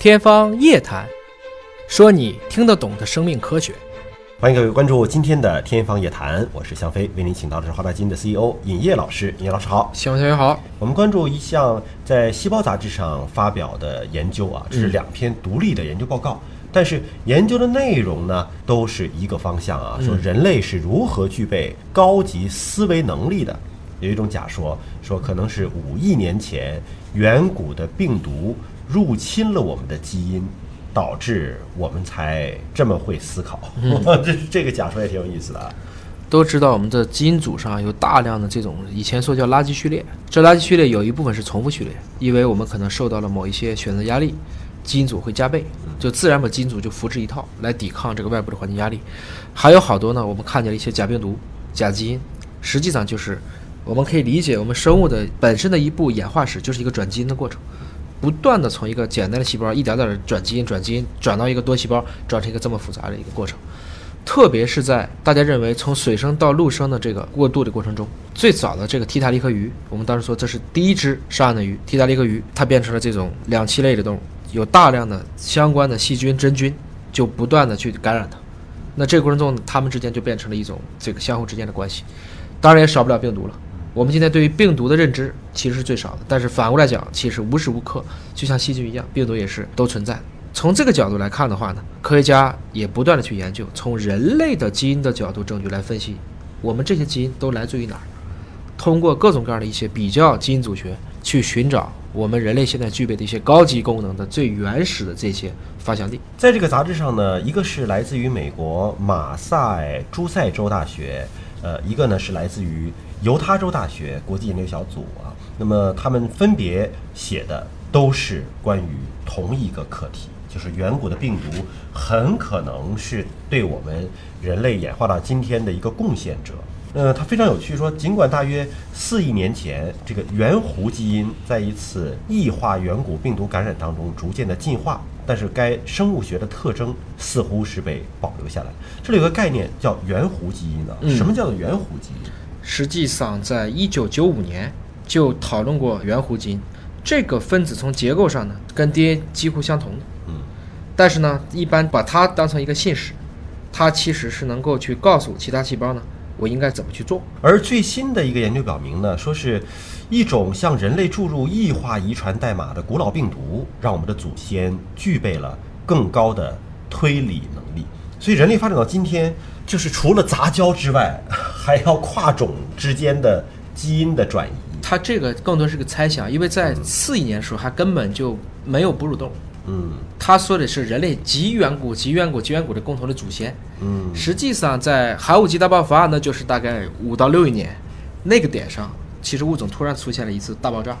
天方夜谭，说你听得懂的生命科学。欢迎各位关注今天的《天方夜谭》，我是向飞，为您请到的是华大基因的 CEO 尹烨老师。尹烨老师好，小同学好。我们关注一项在《细胞》杂志上发表的研究啊，这是两篇独立的研究报告，但是研究的内容呢都是一个方向啊，说人类是如何具备高级思维能力的。有一种假说，说可能是五亿年前远古的病毒入侵了我们的基因。导致我们才这么会思考，这这个假说也挺有意思的啊。都知道我们的基因组上有大量的这种以前说叫垃圾序列，这垃圾序列有一部分是重复序列，因为我们可能受到了某一些选择压力，基因组会加倍，就自然把基因组就复制一套来抵抗这个外部的环境压力。还有好多呢，我们看见了一些假病毒、假基因，实际上就是我们可以理解我们生物的本身的一步演化史，就是一个转基因的过程。不断的从一个简单的细胞一点点的转基因、转基因，转到一个多细胞，转成一个这么复杂的一个过程。特别是在大家认为从水生到陆生的这个过渡的过程中，最早的这个提塔利克鱼，我们当时说这是第一只上岸的鱼。提塔利克鱼它变成了这种两栖类的动物，有大量的相关的细菌、真菌就不断的去感染它。那这个过程中，它们之间就变成了一种这个相互之间的关系，当然也少不了病毒了。我们今天对于病毒的认知其实是最少的，但是反过来讲，其实无时无刻就像细菌一样，病毒也是都存在。从这个角度来看的话呢，科学家也不断的去研究，从人类的基因的角度证据来分析，我们这些基因都来自于哪儿？通过各种各样的一些比较基因组学去寻找我们人类现在具备的一些高级功能的最原始的这些发祥地。在这个杂志上呢，一个是来自于美国马赛诸塞州大学，呃，一个呢是来自于。犹他州大学国际研究小组啊，那么他们分别写的都是关于同一个课题，就是远古的病毒很可能是对我们人类演化到今天的一个贡献者。呃，它非常有趣，说尽管大约四亿年前这个圆弧基因在一次异化远古病毒感染当中逐渐的进化，但是该生物学的特征似乎是被保留下来。这里有个概念叫圆弧基因啊，什么叫做圆弧基因？实际上，在一九九五年就讨论过圆弧基因这个分子，从结构上呢，跟 DNA 几乎相同的。嗯，但是呢，一般把它当成一个信使，它其实是能够去告诉其他细胞呢，我应该怎么去做。而最新的一个研究表明呢，说是一种向人类注入异化遗传代码的古老病毒，让我们的祖先具备了更高的推理能力。所以，人类发展到今天，就是除了杂交之外。还要跨种之间的基因的转移，它这个更多是个猜想，因为在四亿年的时候还根本就没有哺乳动物。嗯，他说的是人类极远古、极远古、极远古的共同的祖先。嗯，实际上在寒武纪大爆发，那就是大概五到六亿年那个点上，其实物种突然出现了一次大爆炸，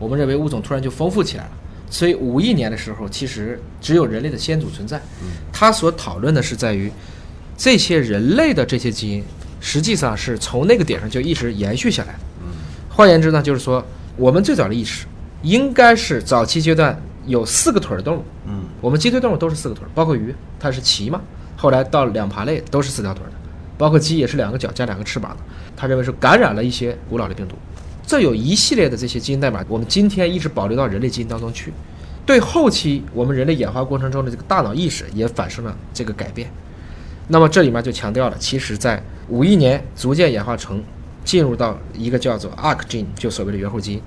我们认为物种突然就丰富起来了。所以五亿年的时候，其实只有人类的先祖存在。嗯他所讨论的是在于这些人类的这些基因。实际上是从那个点上就一直延续下来的。嗯，换言之呢，就是说我们最早的意识应该是早期阶段有四个腿的动物。嗯，我们脊椎动物都是四个腿，包括鱼，它是鳍嘛。后来到两爬类都是四条腿的，包括鸡也是两个脚加两个翅膀的。他认为是感染了一些古老的病毒，这有一系列的这些基因代码，我们今天一直保留到人类基因当中去，对后期我们人类演化过程中的这个大脑意识也产生了这个改变。那么这里面就强调了，其实在五亿年逐渐演化成进入到一个叫做 Arc gene，就所谓的猿猴基因。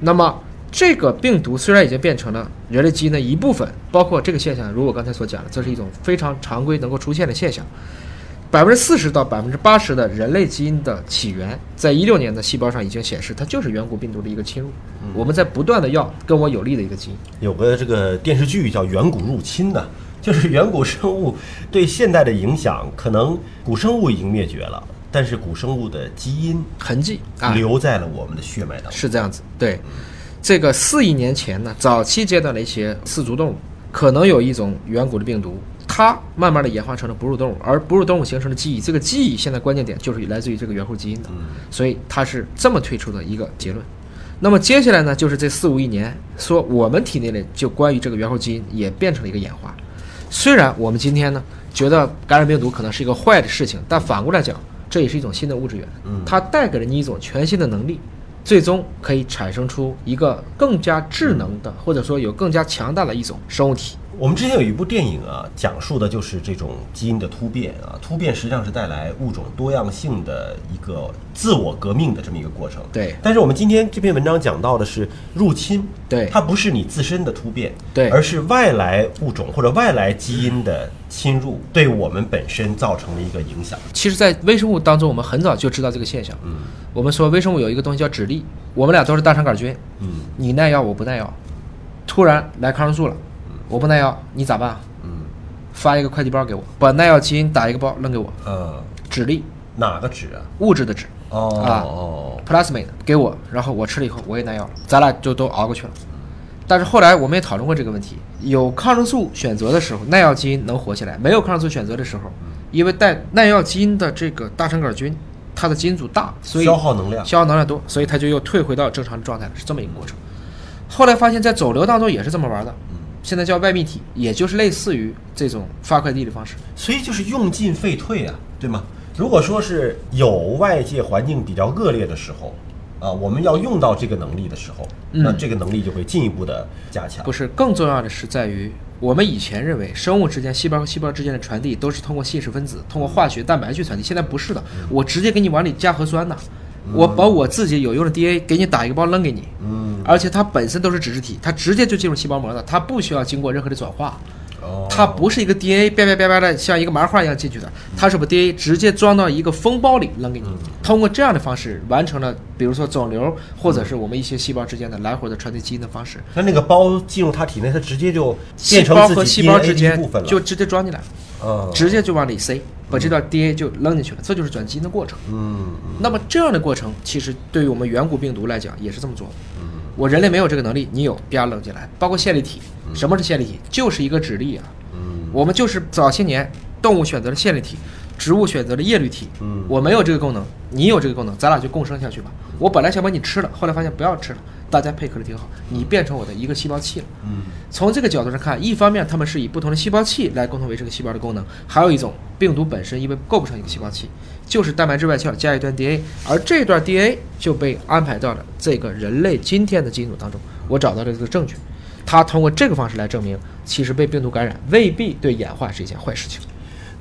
那么这个病毒虽然已经变成了人类基因的一部分，包括这个现象，如我刚才所讲的，这是一种非常常规能够出现的现象。百分之四十到百分之八十的人类基因的起源，在一六年的细胞上已经显示，它就是远古病毒的一个侵入。我们在不断的要跟我有利的一个基因。有个这个电视剧叫《远古入侵》的。就是远古生物对现代的影响，可能古生物已经灭绝了，但是古生物的基因痕迹留在了我们的血脉当中。是这样子，对。这个四亿年前呢，早期阶段的一些四足动物，可能有一种远古的病毒，它慢慢的演化成了哺乳动物，而哺乳动物形成的记忆，这个记忆现在关键点就是来自于这个猿猴基因的，所以它是这么推出的一个结论。那么接下来呢，就是这四五亿年，说我们体内的就关于这个猿猴基因也变成了一个演化。虽然我们今天呢觉得感染病毒可能是一个坏的事情，但反过来讲，这也是一种新的物质源，它带给了你一种全新的能力，最终可以产生出一个更加智能的，或者说有更加强大的一种生物体。我们之前有一部电影啊，讲述的就是这种基因的突变啊，突变实际上是带来物种多样性的一个自我革命的这么一个过程。对。但是我们今天这篇文章讲到的是入侵，对，它不是你自身的突变，对，而是外来物种或者外来基因的侵入，对我们本身造成了一个影响。其实，在微生物当中，我们很早就知道这个现象。嗯。我们说微生物有一个东西叫指力，我们俩都是大肠杆菌。嗯。你耐药，我不耐药，突然来抗生素了。我不耐药，你咋办？嗯，发一个快递包给我，把耐药基因打一个包扔给我。嗯，指粒哪个指啊？物质的脂。哦啊，plasmid 给我，然后我吃了以后我也耐药了，咱俩就都熬过去了。但是后来我们也讨论过这个问题，有抗生素选择的时候，耐药基因能活下来；没有抗生素选择的时候，因为带耐药基因的这个大肠杆菌，它的基因组大，所以消耗能量消耗能量多，所以它就又退回到正常的状态了，是这么一个过程。后来发现，在肿瘤当中也是这么玩的。现在叫外泌体，也就是类似于这种发快递的方式，所以就是用进废退啊，对吗？如果说是有外界环境比较恶劣的时候，啊，我们要用到这个能力的时候，那这个能力就会进一步的加强。不是，更重要的是在于，我们以前认为生物之间、细胞和细胞之间的传递都是通过信使分子、通过化学蛋白去传递，现在不是的，我直接给你往里加核酸呐。我把我自己有用的 DNA 给你打一个包扔给你，嗯，而且它本身都是脂质体，它直接就进入细胞膜的，它不需要经过任何的转化，哦，它不是一个 DNA 叭叭叭叭的像一个麻花一样进去的，它是把 DNA 直接装到一个封包里扔给你，通过这样的方式完成了，比如说肿瘤或者是我们一些细胞之间的来回的传递基因的方式。那那个包进入它体内，它直接就细胞和细胞之间就直接装进来，嗯，直接就往里塞。把这段 DNA 就扔进去了，这就是转基因的过程。嗯，那么这样的过程其实对于我们远古病毒来讲也是这么做的。嗯，我人类没有这个能力，你有，啪扔进来。包括线粒体，什么是线粒体？就是一个指粒啊。嗯，我们就是早些年动物选择了线粒体，植物选择了叶绿体。嗯，我没有这个功能，你有这个功能，咱俩就共生下去吧。我本来想把你吃了，后来发现不要吃了。大家配合的挺好，你变成我的一个细胞器了。嗯，从这个角度上看，一方面他们是以不同的细胞器来共同维持个细胞的功能，还有一种病毒本身因为构不成一个细胞器，就是蛋白质外壳加一段 DNA，而这段 DNA 就被安排到了这个人类今天的基因组当中。我找到了这个证据，他通过这个方式来证明，其实被病毒感染未必对演化是一件坏事情。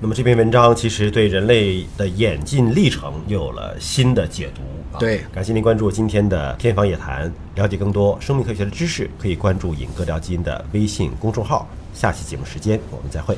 那么这篇文章其实对人类的演进历程又有了新的解读。对，感谢您关注今天的《天方夜谭》，了解更多生命科学的知识，可以关注“尹哥聊基因”的微信公众号。下期节目时间，我们再会。